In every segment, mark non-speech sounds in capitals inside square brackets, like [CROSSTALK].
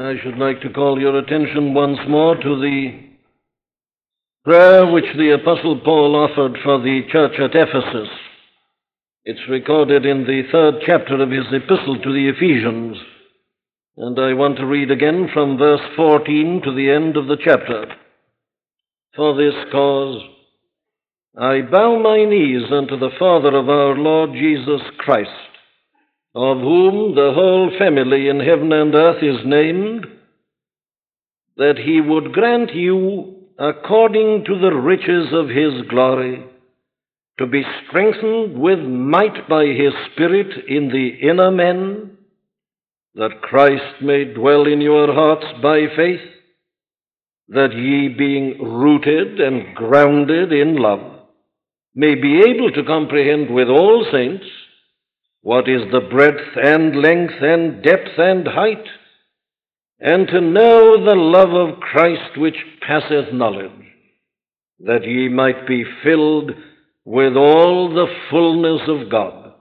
I should like to call your attention once more to the prayer which the Apostle Paul offered for the church at Ephesus. It's recorded in the third chapter of his epistle to the Ephesians, and I want to read again from verse 14 to the end of the chapter. For this cause I bow my knees unto the Father of our Lord Jesus Christ of whom the whole family in heaven and earth is named, that he would grant you, according to the riches of his glory, to be strengthened with might by his Spirit in the inner man, that Christ may dwell in your hearts by faith, that ye, being rooted and grounded in love, may be able to comprehend with all saints what is the breadth and length and depth and height, and to know the love of Christ which passeth knowledge, that ye might be filled with all the fullness of God.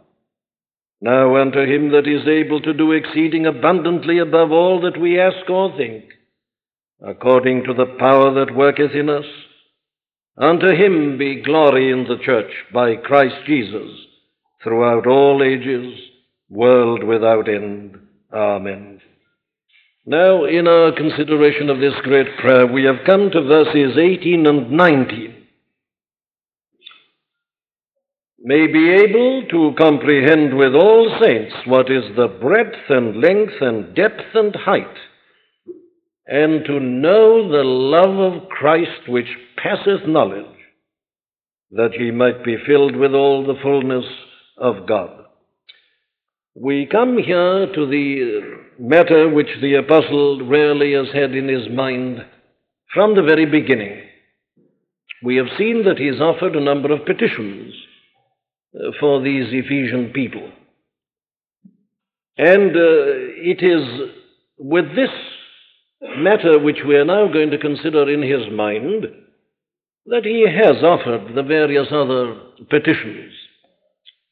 Now unto him that is able to do exceeding abundantly above all that we ask or think, according to the power that worketh in us, unto him be glory in the church by Christ Jesus throughout all ages, world without end. Amen. Now, in our consideration of this great prayer, we have come to verses 18 and 19. May be able to comprehend with all saints what is the breadth and length and depth and height, and to know the love of Christ which passeth knowledge, that ye might be filled with all the fullness of God. We come here to the matter which the apostle rarely has had in his mind from the very beginning. We have seen that he has offered a number of petitions for these Ephesian people. And uh, it is with this matter which we are now going to consider in his mind that he has offered the various other petitions.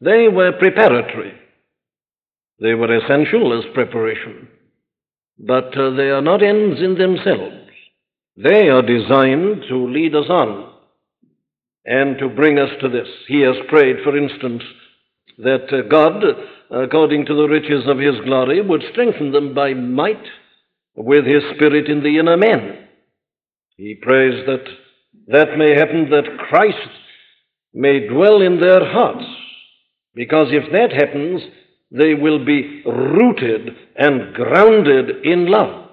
They were preparatory. They were essential as preparation. But uh, they are not ends in themselves. They are designed to lead us on and to bring us to this. He has prayed, for instance, that uh, God, according to the riches of his glory, would strengthen them by might with his spirit in the inner man. He prays that that may happen that Christ may dwell in their hearts because if that happens, they will be rooted and grounded in love.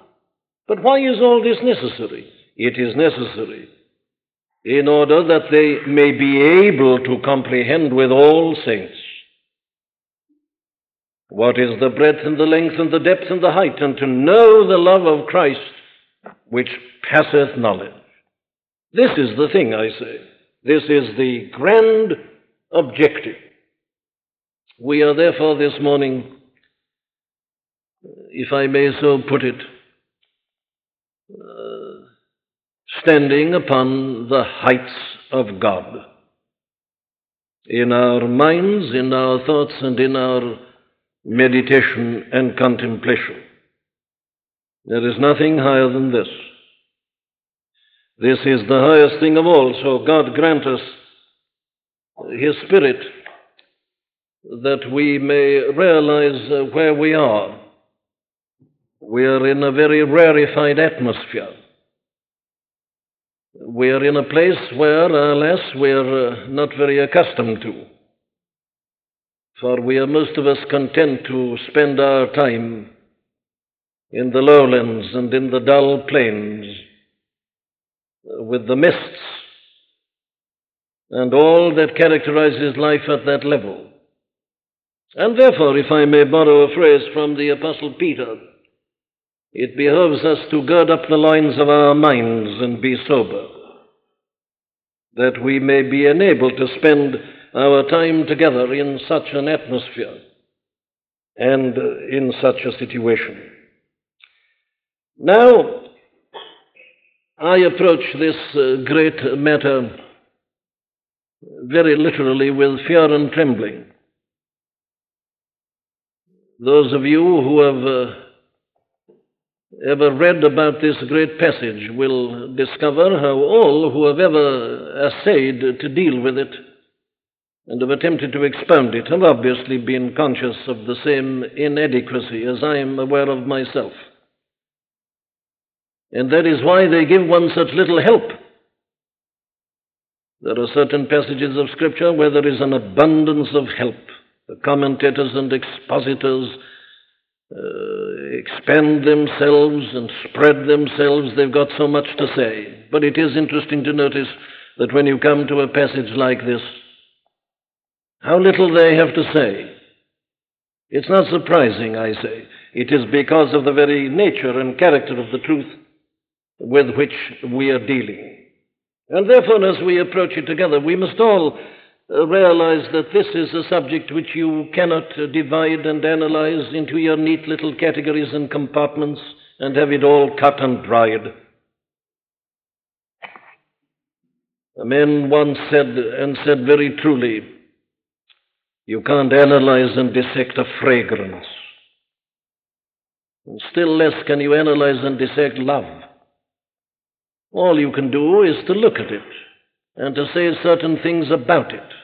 But why is all this necessary? It is necessary in order that they may be able to comprehend with all saints what is the breadth and the length and the depth and the height, and to know the love of Christ which passeth knowledge. This is the thing, I say. This is the grand objective. We are therefore this morning, if I may so put it, uh, standing upon the heights of God. In our minds, in our thoughts, and in our meditation and contemplation. There is nothing higher than this. This is the highest thing of all, so God grant us His Spirit that we may realize uh, where we are. We are in a very rarefied atmosphere. We are in a place where, alas, we are uh, not very accustomed to. For we are most of us content to spend our time in the lowlands and in the dull plains uh, with the mists and all that characterizes life at that level. And therefore, if I may borrow a phrase from the Apostle Peter, it behoves us to gird up the loins of our minds and be sober, that we may be enabled to spend our time together in such an atmosphere and in such a situation. Now, I approach this uh, great matter very literally with fear and trembling. Those of you who have uh, ever read about this great passage will discover how all who have ever essayed to deal with it and have attempted to expound it have obviously been conscious of the same inadequacy as I am aware of myself. And that is why they give one such little help. There are certain passages of Scripture where there is an abundance of help. The commentators and expositors uh, expand themselves and spread themselves. They've got so much to say. But it is interesting to notice that when you come to a passage like this, how little they have to say. It's not surprising, I say. It is because of the very nature and character of the truth with which we are dealing. And therefore, as we approach it together, we must all realize that this is a subject which you cannot divide and analyze into your neat little categories and compartments and have it all cut and dried. A man once said, and said very truly, you can't analyze and dissect a fragrance. And still less can you analyze and dissect love. All you can do is to look at it and to say certain things about it.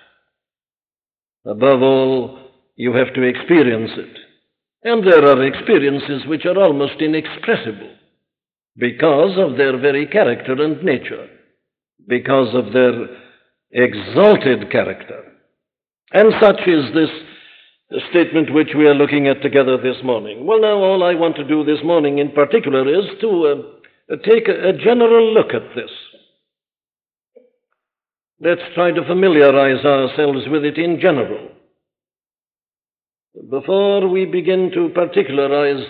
Above all, you have to experience it. And there are experiences which are almost inexpressible because of their very character and nature, because of their exalted character. And such is this statement which we are looking at together this morning. Well, now, all I want to do this morning in particular is to uh, take a, a general look at this. Let's try to familiarize ourselves with it in general. Before we begin to particularize,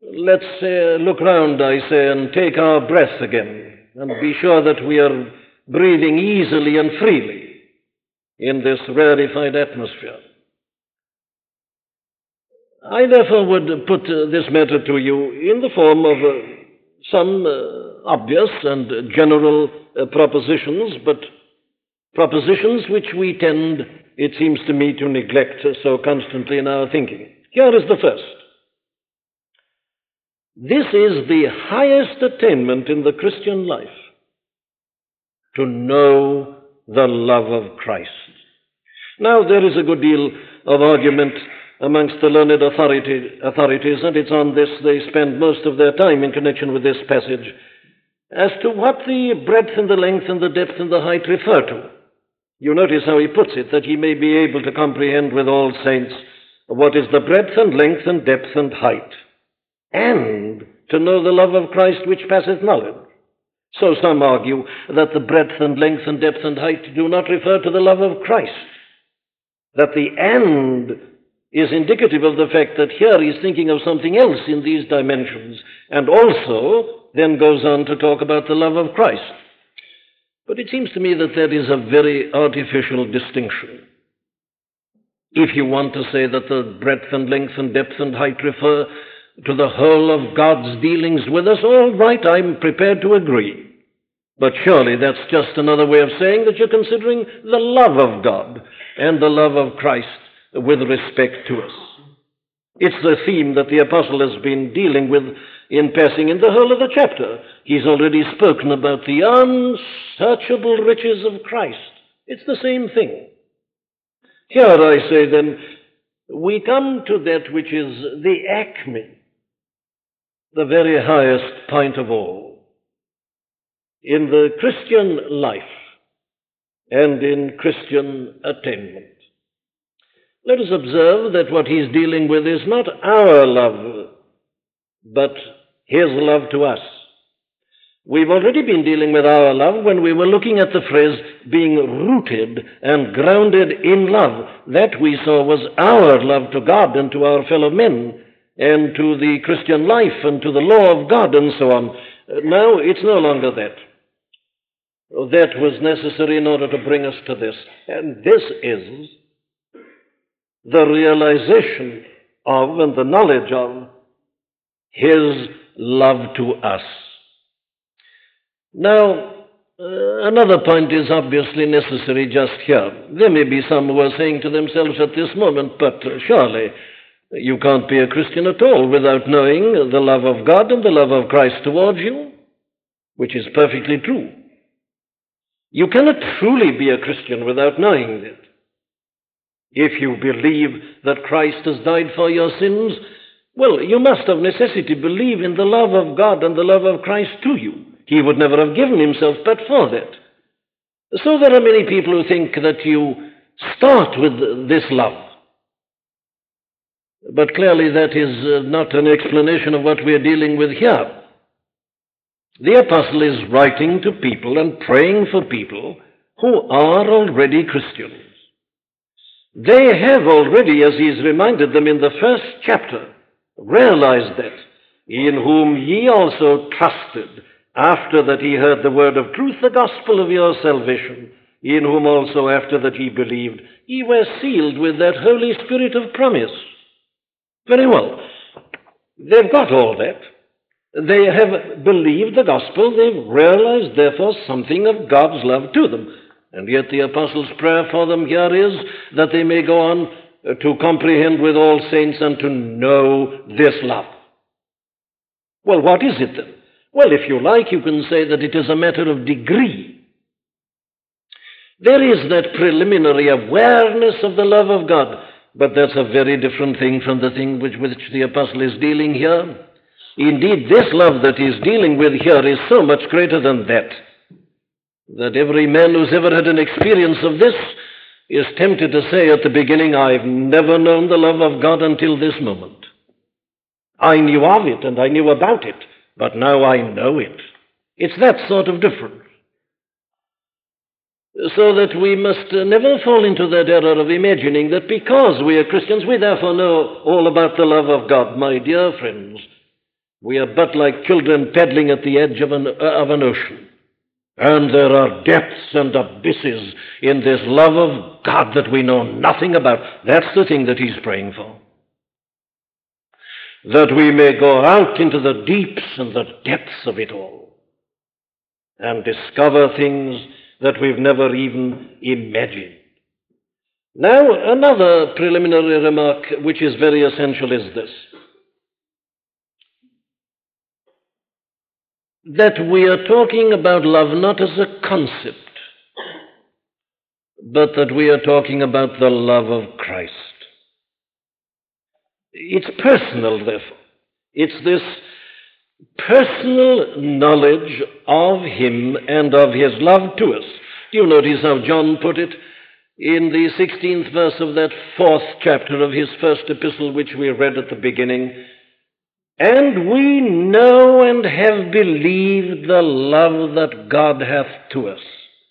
let's uh, look round, I say, and take our breath again, and be sure that we are breathing easily and freely in this rarefied atmosphere. I therefore would put uh, this matter to you in the form of uh, some uh, obvious and general uh, propositions, but propositions which we tend, it seems to me, to neglect so constantly in our thinking. Here is the first. This is the highest attainment in the Christian life to know the love of Christ. Now, there is a good deal of argument amongst the learned authority, authorities, and it's on this they spend most of their time in connection with this passage, as to what the breadth and the length and the depth and the height refer to. You notice how he puts it, that ye may be able to comprehend with all saints what is the breadth and length and depth and height, and to know the love of Christ which passeth knowledge. So some argue that the breadth and length and depth and height do not refer to the love of Christ, that the end is indicative of the fact that here he's thinking of something else in these dimensions, and also then goes on to talk about the love of Christ. But it seems to me that that is a very artificial distinction. If you want to say that the breadth and length and depth and height refer to the whole of God's dealings with us, all right, I'm prepared to agree. But surely that's just another way of saying that you're considering the love of God and the love of Christ with respect to us. It's the theme that the apostle has been dealing with in passing in the whole of the chapter. He's already spoken about the unsearchable riches of Christ. It's the same thing. Here I say then, we come to that which is the acme, the very highest point of all. In the Christian life and in Christian attainment. Let us observe that what he's dealing with is not our love, but his love to us. We've already been dealing with our love when we were looking at the phrase being rooted and grounded in love. That we saw was our love to God and to our fellow men and to the Christian life and to the law of God and so on. Now it's no longer that. That was necessary in order to bring us to this. And this is the realization of and the knowledge of His love to us. Now, uh, another point is obviously necessary just here. There may be some who are saying to themselves at this moment, but uh, surely You can't be a Christian at all without knowing the love of God and the love of Christ towards you, which is perfectly true. You cannot truly be a Christian without knowing that. If you believe that Christ has died for your sins, well, you must of necessity believe in the love of God and the love of Christ to you. He would never have given himself but for that. So there are many people who think that you start with this love. But clearly that is uh, not an explanation of what we are dealing with here. The apostle is writing to people and praying for people who are already Christians. They have already, as he reminded them in the first chapter, realized that, in whom ye also trusted, after that ye heard the word of truth, the gospel of your salvation, in whom also after that ye believed, ye were sealed with that Holy Spirit of promise. Very well. They've got all that. They have believed the gospel. They've realized, therefore, something of God's love to them. And yet the apostles' prayer for them here is that they may go on to comprehend with all saints and to know this love. Well, what is it then? Well, if you like, you can say that it is a matter of degree. There is that preliminary awareness of the love of God, but that's a very different thing from the thing with which the apostle is dealing here. Indeed, this love that he's dealing with here is so much greater than that that every man who's ever had an experience of this is tempted to say at the beginning, I've never known the love of God until this moment. I knew of it and I knew about it, but now I know it. It's that sort of difference. So that we must never fall into that error of imagining that because we are Christians, we therefore know all about the love of God. My dear friends, we are but like children paddling at the edge of an, of an ocean. And there are depths and abysses in this love of God that we know nothing about. That's the thing that he's praying for. That we may go out into the deeps and the depths of it all and discover things that we've never even imagined. Now, another preliminary remark which is very essential is this. That we are talking about love not as a concept, but that we are talking about the love of Christ. It's personal, therefore. It's this personal knowledge of Him and of His love to us. Do you notice how John put it in the 16th verse of that fourth chapter of his first epistle, which we read at the beginning? And we know and have believed the love that God hath to us.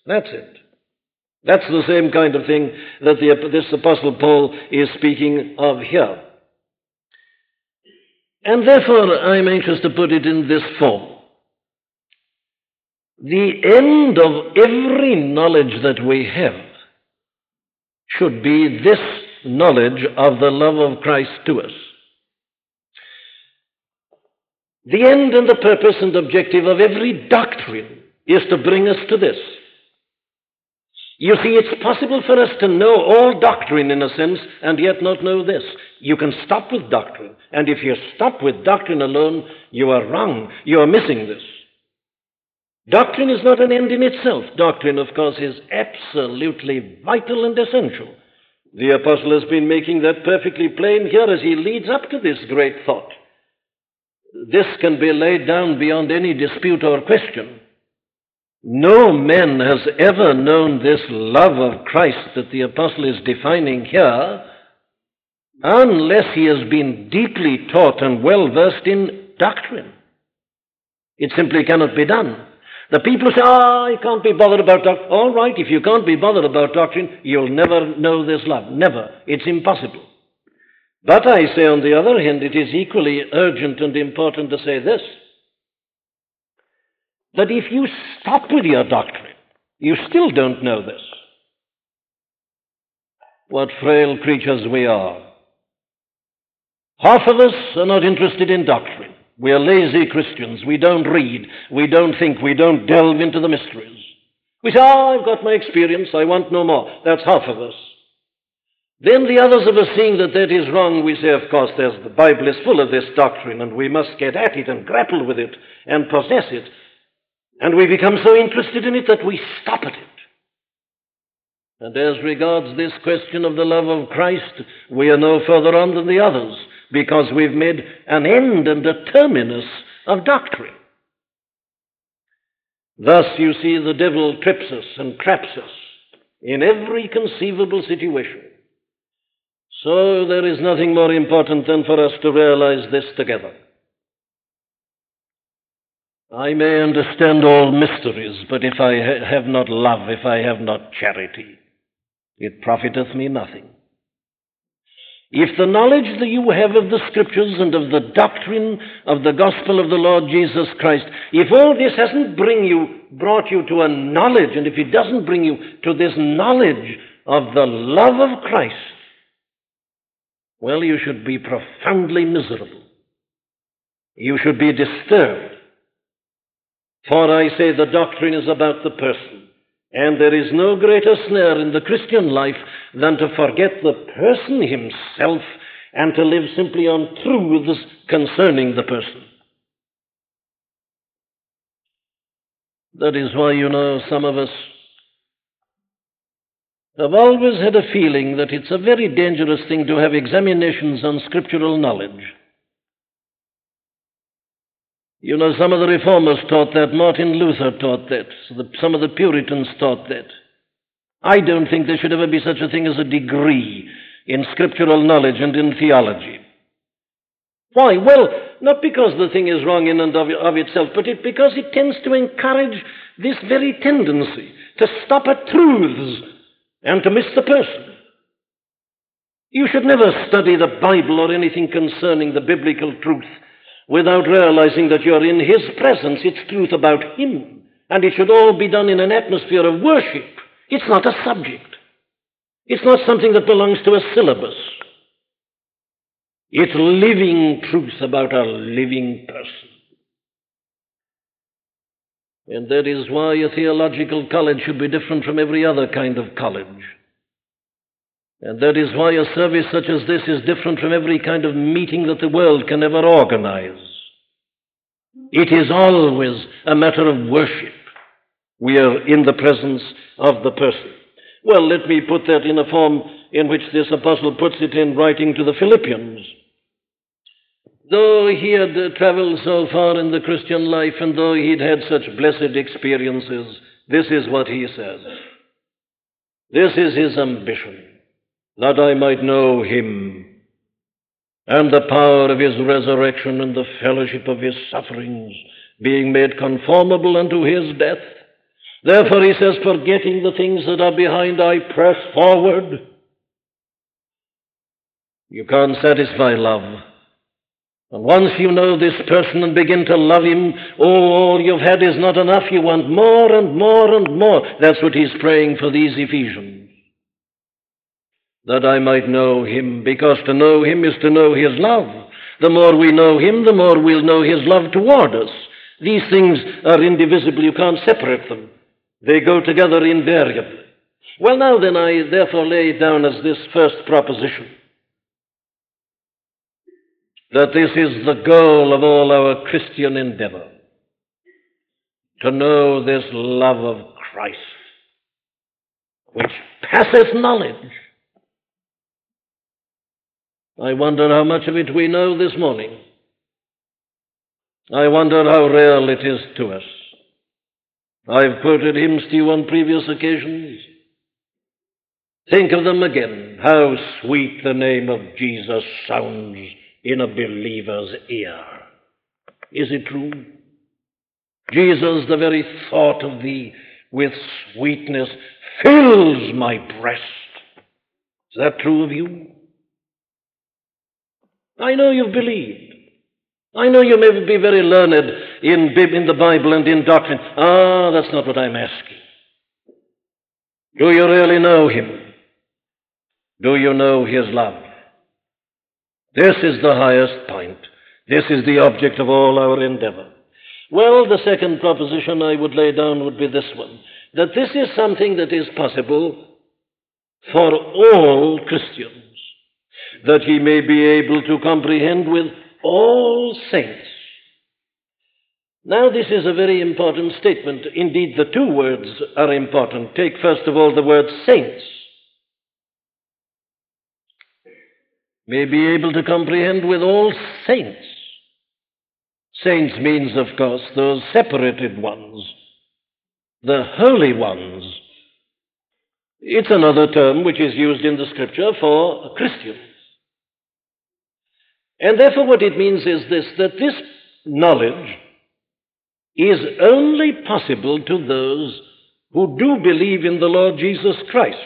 That's it. That's the same kind of thing that the, this Apostle Paul is speaking of here. And therefore, I'm anxious to put it in this form. The end of every knowledge that we have should be this knowledge of the love of Christ to us. The end and the purpose and objective of every doctrine is to bring us to this. You see, it's possible for us to know all doctrine in a sense and yet not know this. You can stop with doctrine, and if you stop with doctrine alone, you are wrong. You are missing this. Doctrine is not an end in itself. Doctrine, of course, is absolutely vital and essential. The apostle has been making that perfectly plain here as he leads up to this great thought. This can be laid down beyond any dispute or question. No man has ever known this love of Christ that the apostle is defining here unless he has been deeply taught and well versed in doctrine. It simply cannot be done. The people say, ah, oh, can't be bothered about doctrine. All right, if you can't be bothered about doctrine, you'll never know this love. Never. It's impossible. But I say, on the other hand, it is equally urgent and important to say this that if you stop with your doctrine, you still don't know this. What frail creatures we are. Half of us are not interested in doctrine. We are lazy Christians. We don't read. We don't think. We don't delve into the mysteries. We say, oh, I've got my experience. I want no more. That's half of us. Then the others of us seeing that that is wrong, we say, of course, there's, the Bible is full of this doctrine, and we must get at it and grapple with it and possess it. And we become so interested in it that we stop at it. And as regards this question of the love of Christ, we are no further on than the others, because we've made an end and a terminus of doctrine. Thus, you see, the devil trips us and traps us in every conceivable situation. So, there is nothing more important than for us to realize this together. I may understand all mysteries, but if I ha- have not love, if I have not charity, it profiteth me nothing. If the knowledge that you have of the Scriptures and of the doctrine of the gospel of the Lord Jesus Christ, if all this hasn't bring you, brought you to a knowledge, and if it doesn't bring you to this knowledge of the love of Christ, well, you should be profoundly miserable. You should be disturbed. For I say the doctrine is about the person. And there is no greater snare in the Christian life than to forget the person himself and to live simply on truths concerning the person. That is why, you know, some of us have always had a feeling that it's a very dangerous thing to have examinations on scriptural knowledge. You know, some of the reformers taught that, Martin Luther taught that, some of the Puritans taught that. I don't think there should ever be such a thing as a degree in scriptural knowledge and in theology. Why? Well, not because the thing is wrong in and of, of itself, but it, because it tends to encourage this very tendency to stop at truths and to miss the person. You should never study the Bible or anything concerning the biblical truth without realizing that you're in His presence. It's truth about Him. And it should all be done in an atmosphere of worship. It's not a subject. It's not something that belongs to a syllabus. It's living truth about a living person. And that is why a theological college should be different from every other kind of college. And that is why a service such as this is different from every kind of meeting that the world can ever organize. It is always a matter of worship. We are in the presence of the person. Well, let me put that in a form in which this apostle puts it in writing to the Philippians. Though he had traveled so far in the Christian life and though he'd had such blessed experiences, this is what he says. This is his ambition that I might know him and the power of his resurrection and the fellowship of his sufferings, being made conformable unto his death. Therefore, he says, forgetting the things that are behind, I press forward. You can't satisfy love. Once you know this person and begin to love him, oh, all you've had is not enough. You want more and more and more. That's what he's praying for these Ephesians that I might know him, because to know him is to know his love. The more we know him, the more we'll know his love toward us. These things are indivisible, you can't separate them. They go together invariably. Well, now then, I therefore lay down as this first proposition that this is the goal of all our Christian endeavor to know this love of Christ, which passeth knowledge I wonder how much of it we know this morning. I wonder how real it is to us. I've quoted hymns to you on previous occasions. Think of them again. How sweet the name of Jesus sounds in a believer's ear. Is it true? Jesus, the very thought of thee with sweetness fills my breast. Is that true of you? I know you've believed. I know you may be very learned in, in the Bible and in doctrine. Ah, that's not what I'm asking. Do you really know Him? Do you know His love? This is the highest point. This is the object of all our endeavor. Well, the second proposition I would lay down would be this one that this is something that is possible for all Christians, that he may be able to comprehend with all saints. Now, this is a very important statement. Indeed, the two words are important. Take first of all the word saints. May be able to comprehend with all saints. Saints means, of course, those separated ones, the holy ones. It's another term which is used in the scripture for Christians. And therefore, what it means is this that this knowledge is only possible to those who do believe in the Lord Jesus Christ.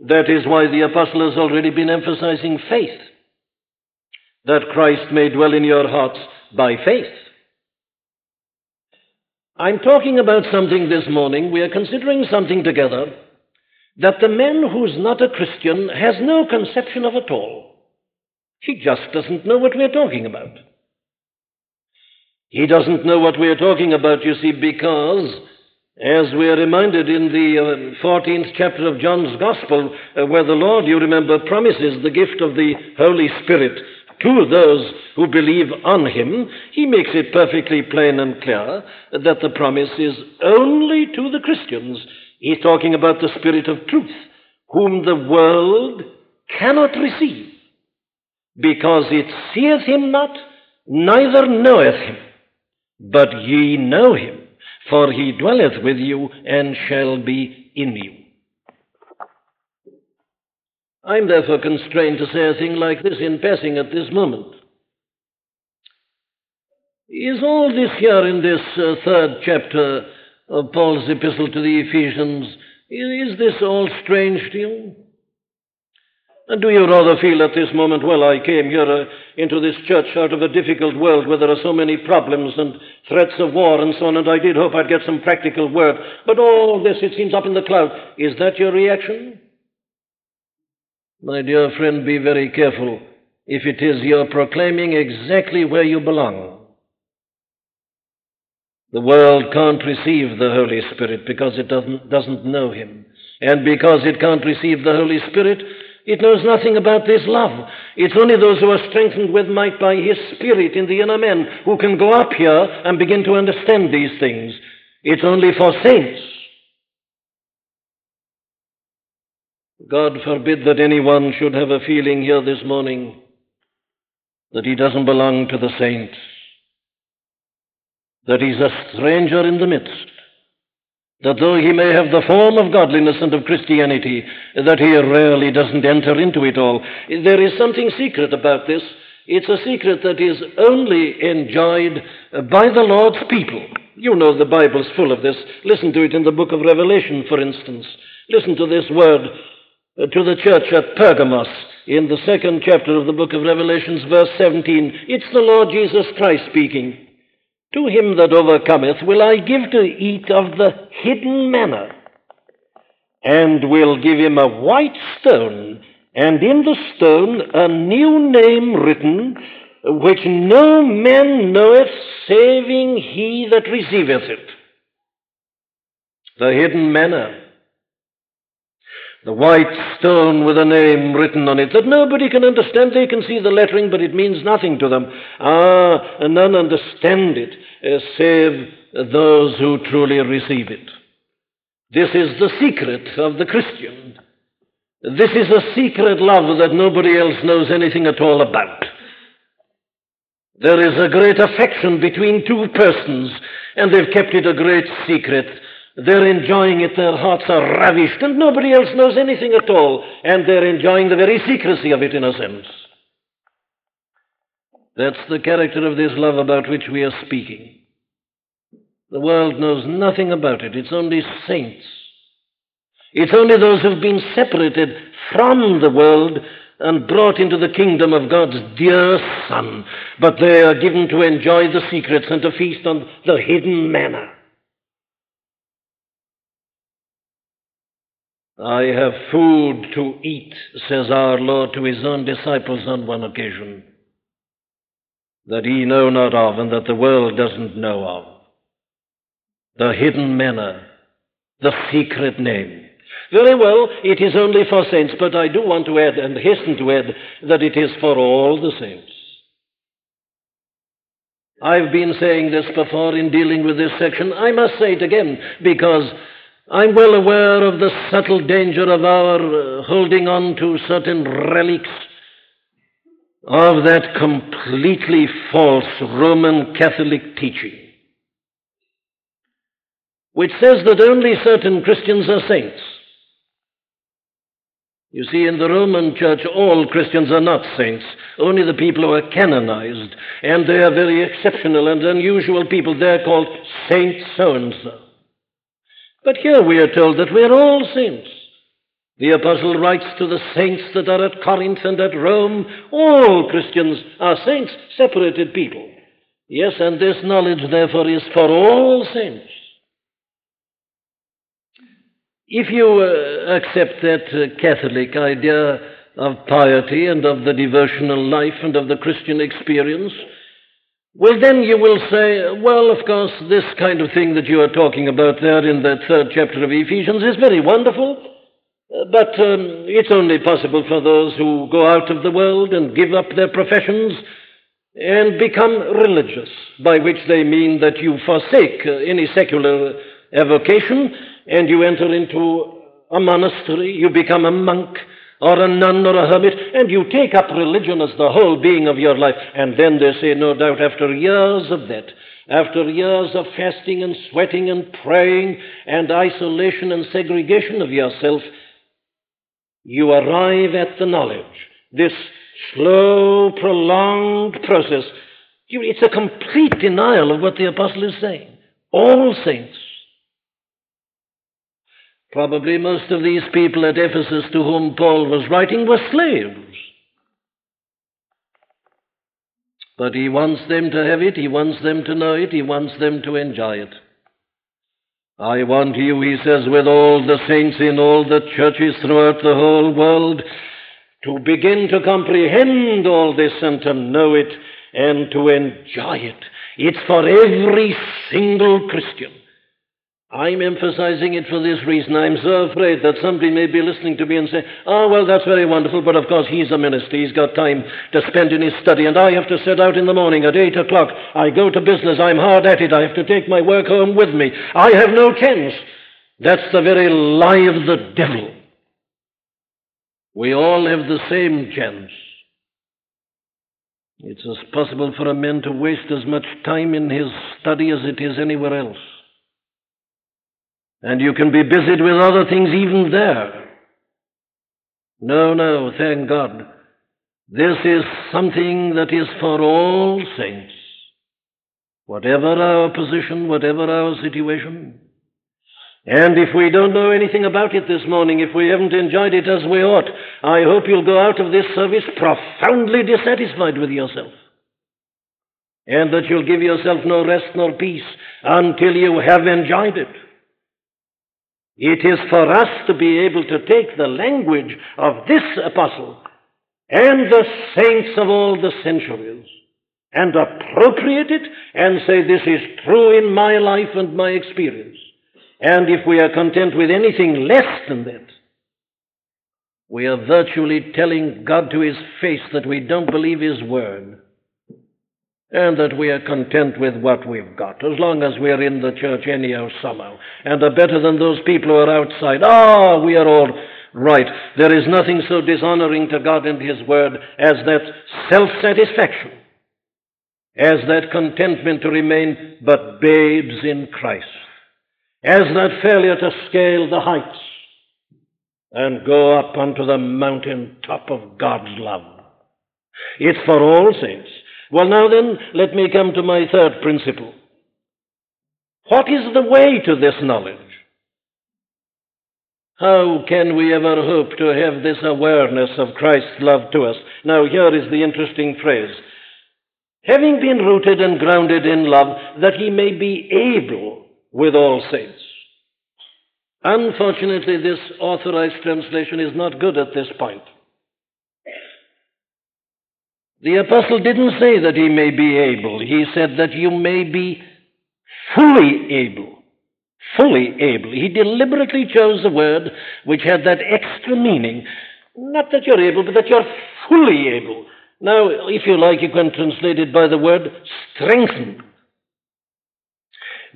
That is why the apostle has already been emphasizing faith, that Christ may dwell in your hearts by faith. I'm talking about something this morning, we are considering something together, that the man who's not a Christian has no conception of at all. He just doesn't know what we're talking about. He doesn't know what we're talking about, you see, because, as we are reminded in the uh, 14th chapter of John's Gospel, uh, where the Lord, you remember, promises the gift of the Holy Spirit to those who believe on him, he makes it perfectly plain and clear that the promise is only to the Christians. He's talking about the Spirit of truth, whom the world cannot receive, because it seeth him not, neither knoweth him. But ye know him, for he dwelleth with you and shall be in you. I'm therefore constrained to say a thing like this in passing at this moment. Is all this here in this uh, third chapter of Paul's epistle to the Ephesians, is this all strange to you? And do you rather feel at this moment, well, I came here uh, into this church out of a difficult world where there are so many problems and threats of war and so on, and I did hope I'd get some practical word, but all this, it seems up in the cloud. Is that your reaction? My dear friend, be very careful if it is you're proclaiming exactly where you belong. The world can't receive the Holy Spirit because it doesn't, doesn't know Him. And because it can't receive the Holy Spirit, it knows nothing about this love. It's only those who are strengthened with might by His Spirit in the inner man who can go up here and begin to understand these things. It's only for saints. God forbid that anyone should have a feeling here this morning that he doesn't belong to the saints, that he's a stranger in the midst, that though he may have the form of godliness and of Christianity, that he really doesn't enter into it all. There is something secret about this. It's a secret that is only enjoyed by the Lord's people. You know the Bible's full of this. Listen to it in the book of Revelation, for instance. Listen to this word uh, to the church at Pergamos in the second chapter of the book of Revelations, verse 17. It's the Lord Jesus Christ speaking. To him that overcometh will I give to eat of the hidden manna, and will give him a white stone, and in the stone a new name written, which no man knoweth saving he that receiveth it. The hidden manna. The white stone with a name written on it that nobody can understand. They can see the lettering, but it means nothing to them. Ah, and none understand it uh, save those who truly receive it. This is the secret of the Christian. This is a secret love that nobody else knows anything at all about. There is a great affection between two persons, and they've kept it a great secret. They're enjoying it, their hearts are ravished, and nobody else knows anything at all, and they're enjoying the very secrecy of it in a sense. That's the character of this love about which we are speaking. The world knows nothing about it, it's only saints. It's only those who've been separated from the world and brought into the kingdom of God's dear Son, but they are given to enjoy the secrets and to feast on the hidden manna. I have food to eat, says our Lord to his own disciples on one occasion, that ye know not of and that the world doesn't know of. The hidden manna, the secret name. Very well, it is only for saints, but I do want to add and hasten to add that it is for all the saints. I've been saying this before in dealing with this section. I must say it again because I'm well aware of the subtle danger of our uh, holding on to certain relics of that completely false Roman Catholic teaching, which says that only certain Christians are saints. You see, in the Roman Church, all Christians are not saints, only the people who are canonized, and they are very exceptional and unusual people. They're called Saint so and so. But here we are told that we're all saints. The apostle writes to the saints that are at Corinth and at Rome. All Christians are saints, separated people. Yes, and this knowledge, therefore, is for all saints. If you uh, accept that uh, Catholic idea of piety and of the devotional life and of the Christian experience, well, then you will say, well, of course, this kind of thing that you are talking about there in that third chapter of Ephesians is very wonderful, uh, but um, it's only possible for those who go out of the world and give up their professions and become religious, by which they mean that you forsake uh, any secular avocation and you enter into a monastery, you become a monk or a nun or a hermit, and you take up religion as the whole being of your life. And then they say, no doubt, after years of that, after years of fasting and sweating and praying and isolation and segregation of yourself, you arrive at the knowledge. This slow, prolonged process. It's a complete denial of what the apostle is saying. All saints Probably most of these people at Ephesus to whom Paul was writing were slaves. But he wants them to have it, he wants them to know it, he wants them to enjoy it. I want you, he says, with all the saints in all the churches throughout the whole world, to begin to comprehend all this and to know it and to enjoy it. It's for every single Christian. I'm emphasizing it for this reason. I'm so afraid that somebody may be listening to me and say, oh, well, that's very wonderful, but of course he's a minister. He's got time to spend in his study, and I have to set out in the morning at 8 o'clock. I go to business. I'm hard at it. I have to take my work home with me. I have no chance. That's the very lie of the devil. We all have the same chance. It's as possible for a man to waste as much time in his study as it is anywhere else. And you can be busied with other things even there. No, no, thank God. This is something that is for all saints. Whatever our position, whatever our situation. And if we don't know anything about it this morning, if we haven't enjoyed it as we ought, I hope you'll go out of this service profoundly dissatisfied with yourself. And that you'll give yourself no rest nor peace until you have enjoyed it. It is for us to be able to take the language of this apostle and the saints of all the centuries and appropriate it and say, This is true in my life and my experience. And if we are content with anything less than that, we are virtually telling God to his face that we don't believe his word and that we are content with what we've got, as long as we're in the church anyhow, somehow, and are better than those people who are outside. Ah, we are all right. There is nothing so dishonoring to God and His Word as that self satisfaction, as that contentment to remain but babes in Christ, as that failure to scale the heights and go up onto the mountain top of God's love. It's for all saints. Well, now then, let me come to my third principle. What is the way to this knowledge? How can we ever hope to have this awareness of Christ's love to us? Now, here is the interesting phrase having been rooted and grounded in love, that he may be able with all saints. Unfortunately, this authorized translation is not good at this point. The apostle didn't say that he may be able. He said that you may be fully able. fully able. He deliberately chose a word which had that extra meaning. Not that you're able, but that you're fully able. Now, if you like, you can translate it by the word strengthened.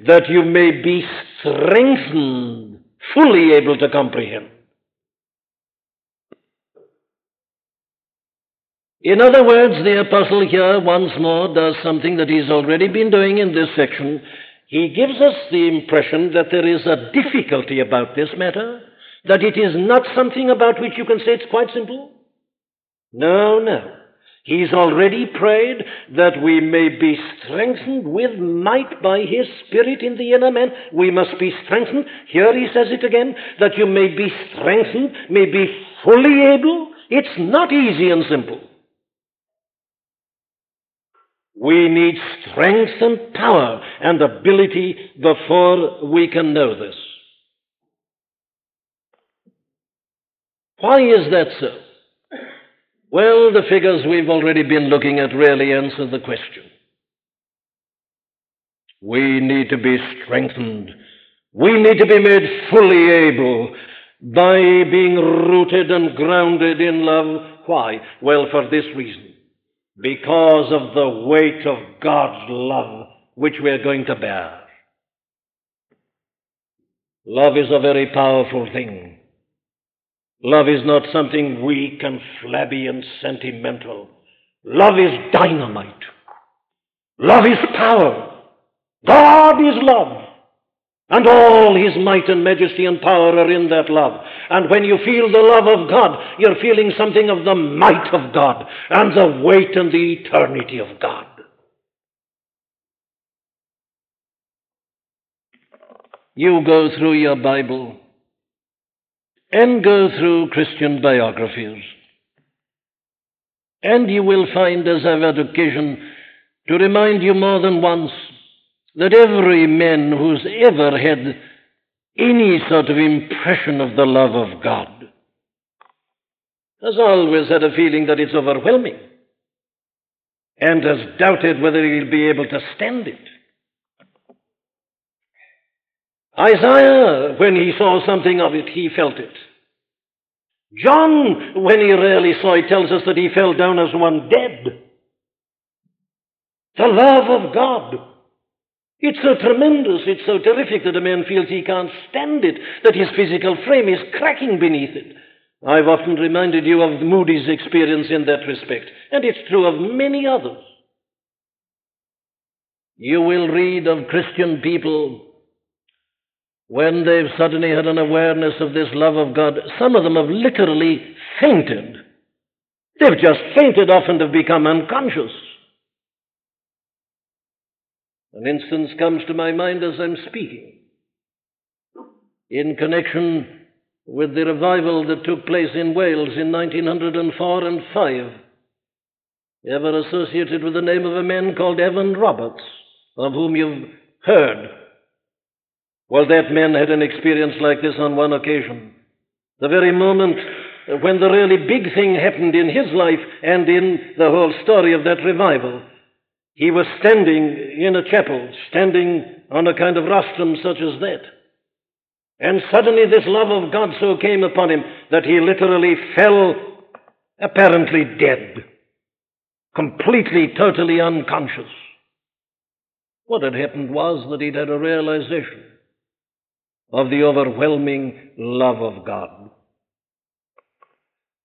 That you may be strengthened, fully able to comprehend. In other words, the apostle here once more does something that he's already been doing in this section. He gives us the impression that there is a difficulty about this matter, that it is not something about which you can say it's quite simple. No, no. He's already prayed that we may be strengthened with might by His Spirit in the inner man. We must be strengthened. Here he says it again, that you may be strengthened, may be fully able. It's not easy and simple. We need strength and power and ability before we can know this. Why is that so? Well, the figures we've already been looking at really answer the question. We need to be strengthened. We need to be made fully able by being rooted and grounded in love. Why? Well, for this reason. Because of the weight of God's love which we're going to bear. Love is a very powerful thing. Love is not something weak and flabby and sentimental. Love is dynamite. Love is power. God is love. And all his might and majesty and power are in that love. And when you feel the love of God, you're feeling something of the might of God and the weight and the eternity of God. You go through your Bible and go through Christian biographies, and you will find, as I've had occasion to remind you more than once, that every man who's ever had any sort of impression of the love of God has always had a feeling that it's overwhelming and has doubted whether he'll be able to stand it. Isaiah, when he saw something of it, he felt it. John, when he really saw it, tells us that he fell down as one dead. The love of God. It's so tremendous, it's so terrific that a man feels he can't stand it, that his physical frame is cracking beneath it. I've often reminded you of Moody's experience in that respect, and it's true of many others. You will read of Christian people when they've suddenly had an awareness of this love of God. Some of them have literally fainted. They've just fainted off and have become unconscious. An instance comes to my mind as I'm speaking. In connection with the revival that took place in Wales in 1904 and 5, ever associated with the name of a man called Evan Roberts, of whom you've heard. Well, that man had an experience like this on one occasion. The very moment when the really big thing happened in his life and in the whole story of that revival. He was standing in a chapel, standing on a kind of rostrum such as that. And suddenly this love of God so came upon him that he literally fell apparently dead, completely, totally unconscious. What had happened was that he'd had a realization of the overwhelming love of God.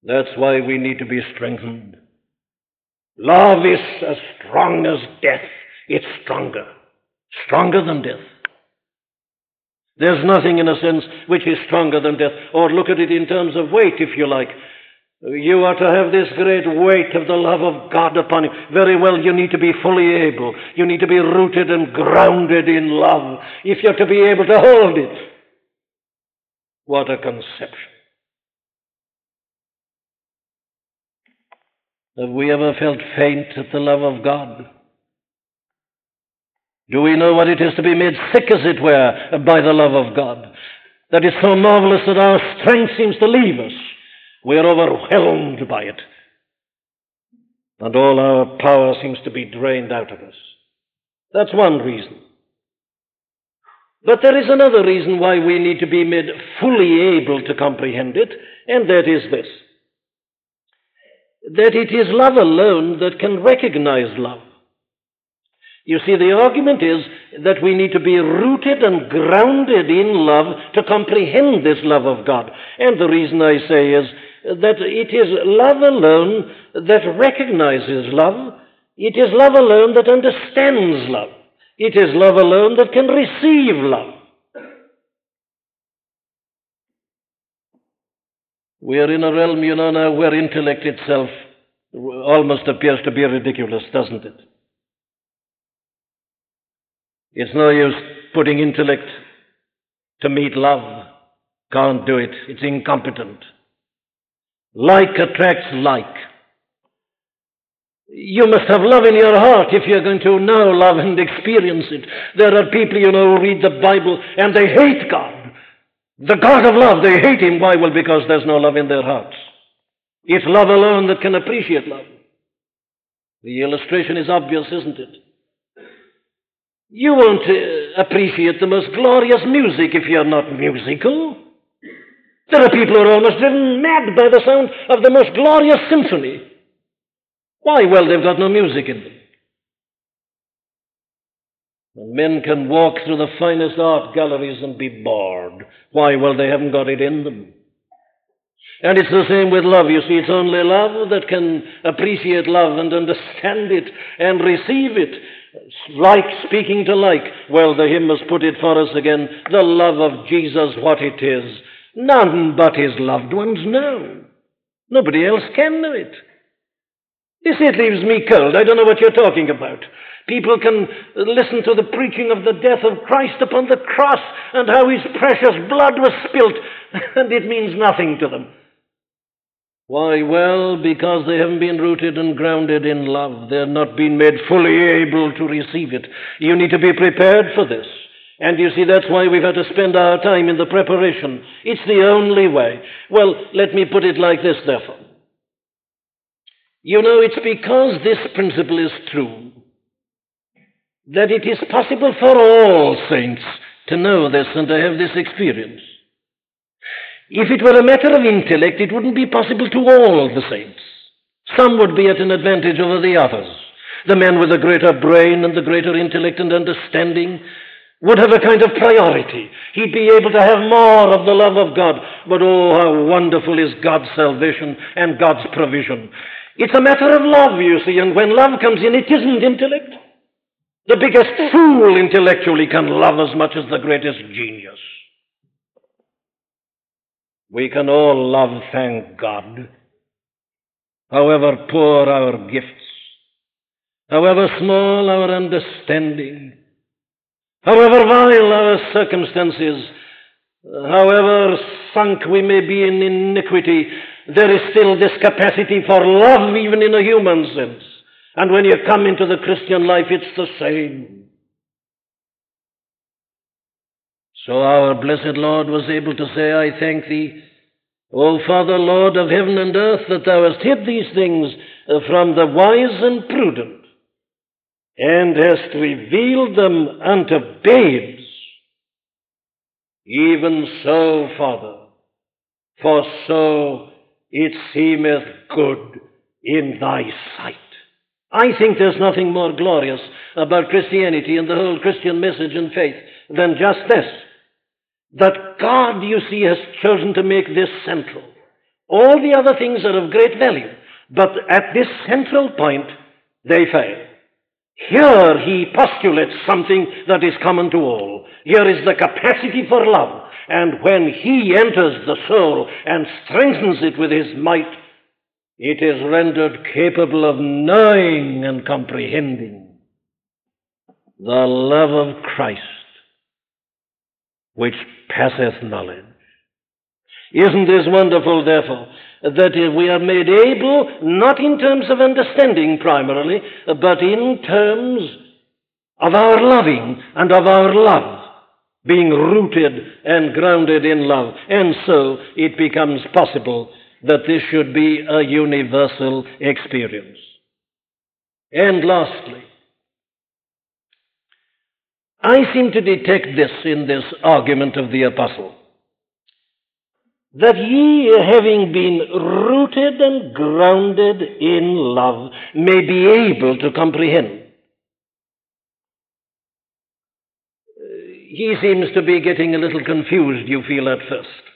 That's why we need to be strengthened. Love is as strong as death. It's stronger. Stronger than death. There's nothing, in a sense, which is stronger than death. Or look at it in terms of weight, if you like. You are to have this great weight of the love of God upon you. Very well, you need to be fully able. You need to be rooted and grounded in love if you're to be able to hold it. What a conception. Have we ever felt faint at the love of God? Do we know what it is to be made sick, as it were, by the love of God? That is so marvelous that our strength seems to leave us. We are overwhelmed by it. And all our power seems to be drained out of us. That's one reason. But there is another reason why we need to be made fully able to comprehend it, and that is this that it is love alone that can recognize love. You see, the argument is that we need to be rooted and grounded in love to comprehend this love of God. And the reason I say is that it is love alone that recognizes love. It is love alone that understands love. It is love alone that can receive love. We are in a realm, you know, now where intellect itself almost appears to be ridiculous, doesn't it? It's no use putting intellect to meet love. Can't do it. It's incompetent. Like attracts like. You must have love in your heart if you're going to know love and experience it. There are people, you know, who read the Bible and they hate God. The God of love, they hate Him. Why? Well, because there's no love in their hearts. It's love alone that can appreciate love. The illustration is obvious, isn't it? You won't uh, appreciate the most glorious music if you're not musical. There are people who are almost driven mad by the sound of the most glorious symphony. Why? Well, they've got no music in them. And men can walk through the finest art galleries and be bored. Why? Well, they haven't got it in them. And it's the same with love. You see, it's only love that can appreciate love and understand it and receive it. Like speaking to like. Well, the hymn has put it for us again. The love of Jesus, what it is. None but his loved ones know. Nobody else can know it. You see, it leaves me cold. I don't know what you're talking about. People can listen to the preaching of the death of Christ upon the cross and how his precious blood was spilt, [LAUGHS] and it means nothing to them. Why? Well, because they haven't been rooted and grounded in love. They're not been made fully able to receive it. You need to be prepared for this. And you see, that's why we've had to spend our time in the preparation. It's the only way. Well, let me put it like this, therefore. You know, it's because this principle is true that it is possible for all saints to know this and to have this experience. If it were a matter of intellect, it wouldn't be possible to all the saints. Some would be at an advantage over the others. The man with the greater brain and the greater intellect and understanding would have a kind of priority. He'd be able to have more of the love of God. But oh, how wonderful is God's salvation and God's provision. It's a matter of love, you see, and when love comes in, it isn't intellect. The biggest fool intellectually can love as much as the greatest genius. We can all love, thank God, however poor our gifts, however small our understanding, however vile our circumstances, however sunk we may be in iniquity, there is still this capacity for love, even in a human sense. And when you come into the Christian life, it's the same. So our blessed Lord was able to say, I thank thee, O Father, Lord of heaven and earth, that thou hast hid these things from the wise and prudent, and hast revealed them unto babes. Even so, Father, for so it seemeth good in thy sight. I think there's nothing more glorious about Christianity and the whole Christian message and faith than just this that God, you see, has chosen to make this central. All the other things are of great value, but at this central point, they fail. Here he postulates something that is common to all. Here is the capacity for love. And when he enters the soul and strengthens it with his might, it is rendered capable of knowing and comprehending the love of Christ, which passeth knowledge. Isn't this wonderful, therefore, that we are made able, not in terms of understanding primarily, but in terms of our loving and of our love, being rooted and grounded in love. And so it becomes possible that this should be a universal experience. And lastly, I seem to detect this in this argument of the apostle. That ye, having been rooted and grounded in love, may be able to comprehend. Uh, he seems to be getting a little confused, you feel at first.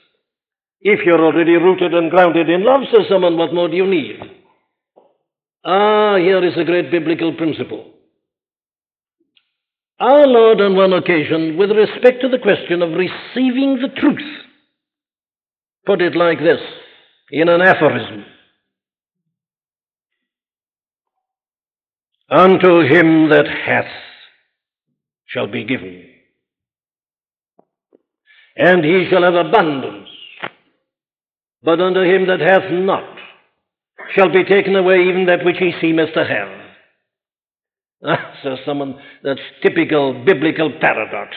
If you're already rooted and grounded in love, says someone, what more do you need? Ah, here is a great biblical principle. Our Lord, on one occasion, with respect to the question of receiving the truth, put it like this in an aphorism Unto him that hath shall be given, and he shall have abundance. But unto him that hath not shall be taken away even that which he seemeth to have. [LAUGHS] Ah, says someone, that's typical biblical paradox.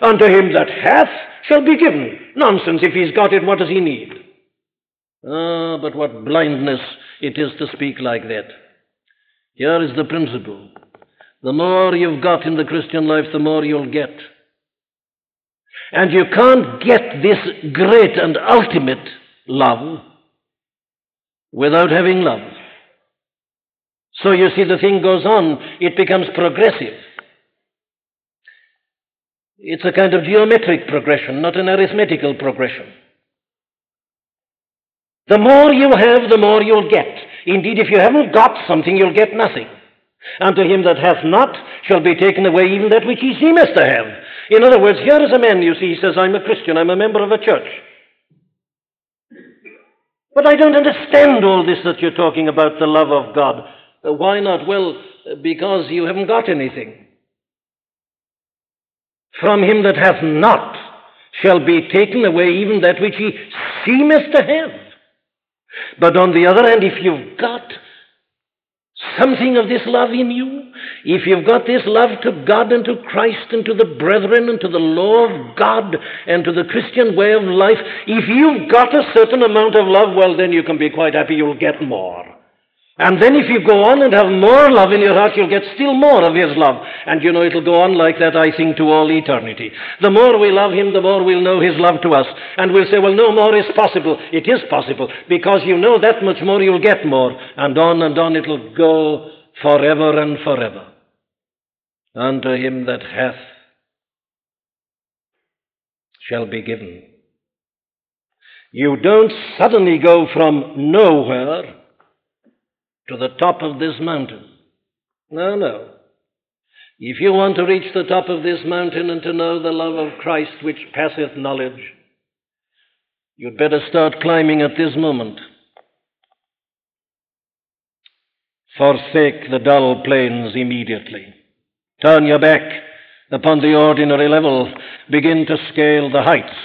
Unto him that hath shall be given. Nonsense. If he's got it, what does he need? Ah, but what blindness it is to speak like that. Here is the principle. The more you've got in the Christian life, the more you'll get. And you can't get this great and ultimate love without having love. So you see, the thing goes on, it becomes progressive. It's a kind of geometric progression, not an arithmetical progression. The more you have, the more you'll get. Indeed, if you haven't got something, you'll get nothing. Unto him that hath not shall be taken away even that which he seemeth to have. In other words, here is a man, you see, he says, I'm a Christian, I'm a member of a church. But I don't understand all this that you're talking about, the love of God. Uh, why not? Well, because you haven't got anything. From him that hath not shall be taken away even that which he seemeth to have. But on the other hand, if you've got something of this love in you, if you've got this love to God and to Christ and to the brethren and to the law of God and to the Christian way of life, if you've got a certain amount of love, well, then you can be quite happy you'll get more. And then if you go on and have more love in your heart, you'll get still more of His love. And you know, it'll go on like that, I think, to all eternity. The more we love Him, the more we'll know His love to us. And we'll say, well, no more is possible. It is possible. Because you know that much more, you'll get more. And on and on it'll go forever and forever. Unto him that hath shall be given. You don't suddenly go from nowhere to the top of this mountain. No, no. If you want to reach the top of this mountain and to know the love of Christ which passeth knowledge, you'd better start climbing at this moment. Forsake the dull plains immediately. Turn your back upon the ordinary level. Begin to scale the heights.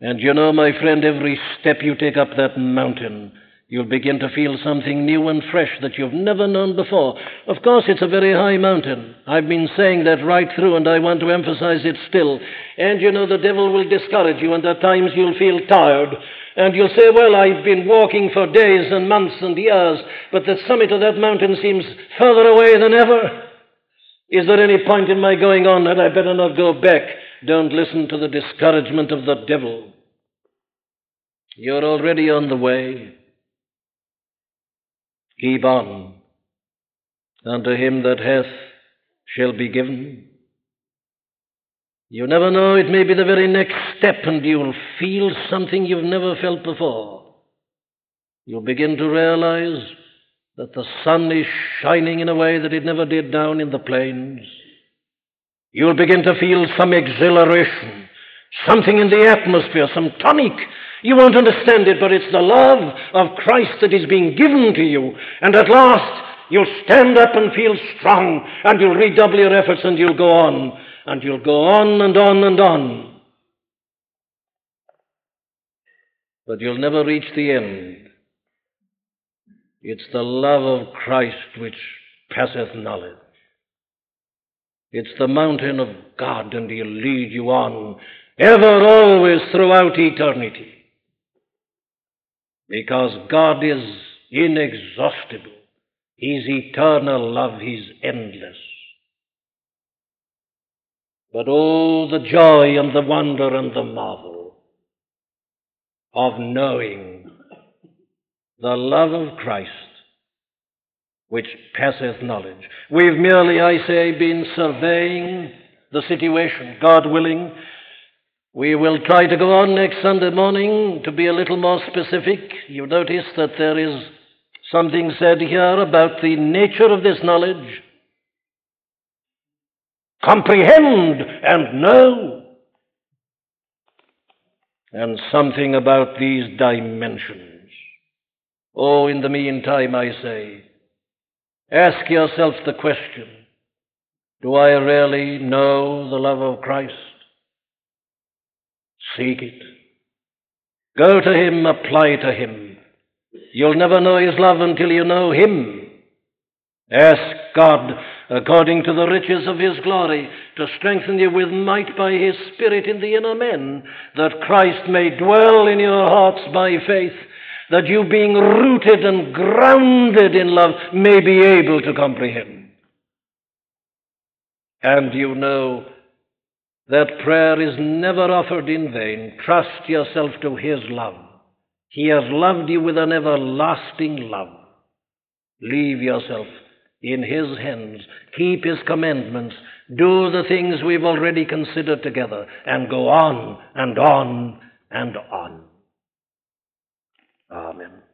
And you know, my friend, every step you take up that mountain, you'll begin to feel something new and fresh that you've never known before. Of course, it's a very high mountain. I've been saying that right through, and I want to emphasize it still. And you know, the devil will discourage you, and at times you'll feel tired. And you'll say, Well, I've been walking for days and months and years, but the summit of that mountain seems further away than ever. Is there any point in my going on that I better not go back? Don't listen to the discouragement of the devil. You're already on the way. Keep on. Unto him that hath shall be given. You never know, it may be the very next step, and you'll feel something you've never felt before. You'll begin to realize that the sun is shining in a way that it never did down in the plains. You'll begin to feel some exhilaration, something in the atmosphere, some tonic. You won't understand it, but it's the love of Christ that is being given to you. And at last, you'll stand up and feel strong, and you'll redouble your efforts, and you'll go on, and you'll go on and on and on. But you'll never reach the end. It's the love of Christ which passeth knowledge. It's the mountain of God, and He'll lead you on, ever, always, throughout eternity. Because God is inexhaustible. His eternal love is endless. But oh, the joy and the wonder and the marvel of knowing the love of Christ which passeth knowledge. We've merely, I say, been surveying the situation. God willing, we will try to go on next Sunday morning to be a little more specific. You notice that there is something said here about the nature of this knowledge. Comprehend and know. And something about these dimensions. Oh, in the meantime, I say, ask yourself the question Do I really know the love of Christ? Seek it. Go to Him, apply to Him. You'll never know His love until you know Him. Ask God, according to the riches of His glory, to strengthen you with might by His Spirit in the inner man, that Christ may dwell in your hearts by faith, that you, being rooted and grounded in love, may be able to comprehend. And you know that prayer is never offered in vain. Trust yourself to His love. He has loved you with an everlasting love. Leave yourself in His hands. Keep His commandments. Do the things we've already considered together. And go on and on and on. Amen.